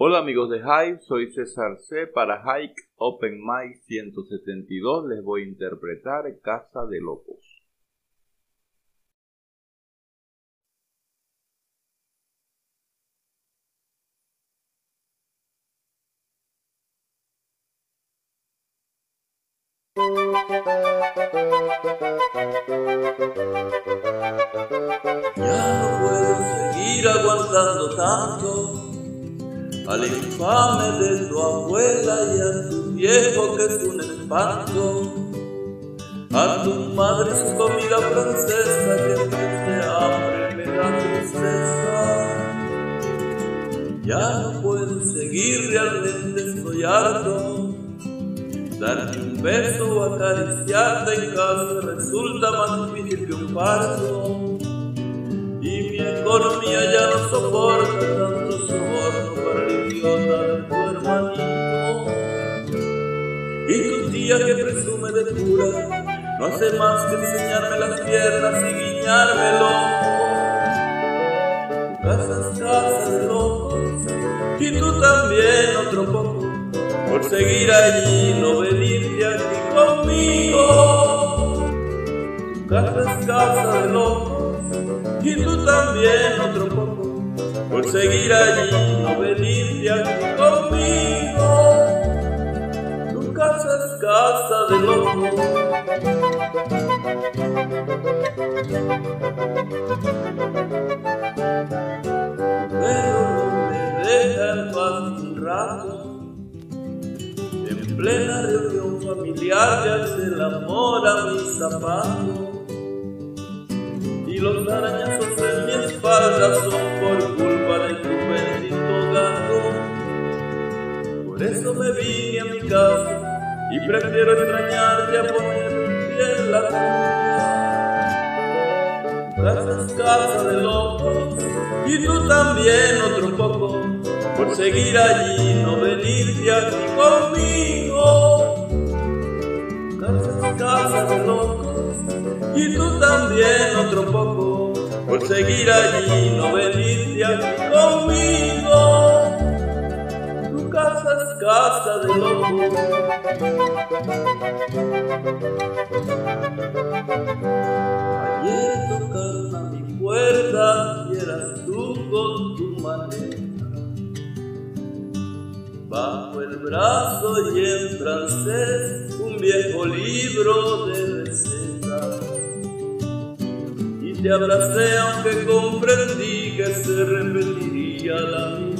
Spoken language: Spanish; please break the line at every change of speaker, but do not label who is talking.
Hola amigos de Hive, soy César C. Para Hike Open Mic 172 les voy a interpretar Casa de Locos.
Ya no puedo seguir aguantando tanto al infame de tu abuela y a tu viejo que es un espanto, a tu madre su comida francesa que de hambre me da tristeza. Ya no puedo seguir, realmente estoy harto. Darte un beso o acariciarte en casa resulta más difícil que un parto. Y mi economía ya no soporta Y tu tía que presume de pura no hace más que enseñarme las piernas y guiñarme el ojo. Tu casa es casa de locos y tú también otro poco por seguir allí no venirte aquí conmigo. Tu casa es casa de locos y tú también otro poco por seguir allí no venirte aquí conmigo. Casa de locos. Pero no me deja en paz un rato. En plena reunión familiar te hace el amor a mi zapato y los arañazos en mi espalda son por culpa de tu bendito gato. Por eso me vine a mi casa y prefiero extrañarte a poner en la tuya. Casa es casa de locos y tú también otro poco por seguir allí no venirte aquí conmigo. Casa es casa de locos y tú también otro poco por seguir allí no venirte aquí conmigo. De locos. Ayer tocaron a mi puerta y eras tú con tu maleta. Bajo el brazo y en francés un viejo libro de recetas. Y te abracé aunque comprendí que se repetiría la misma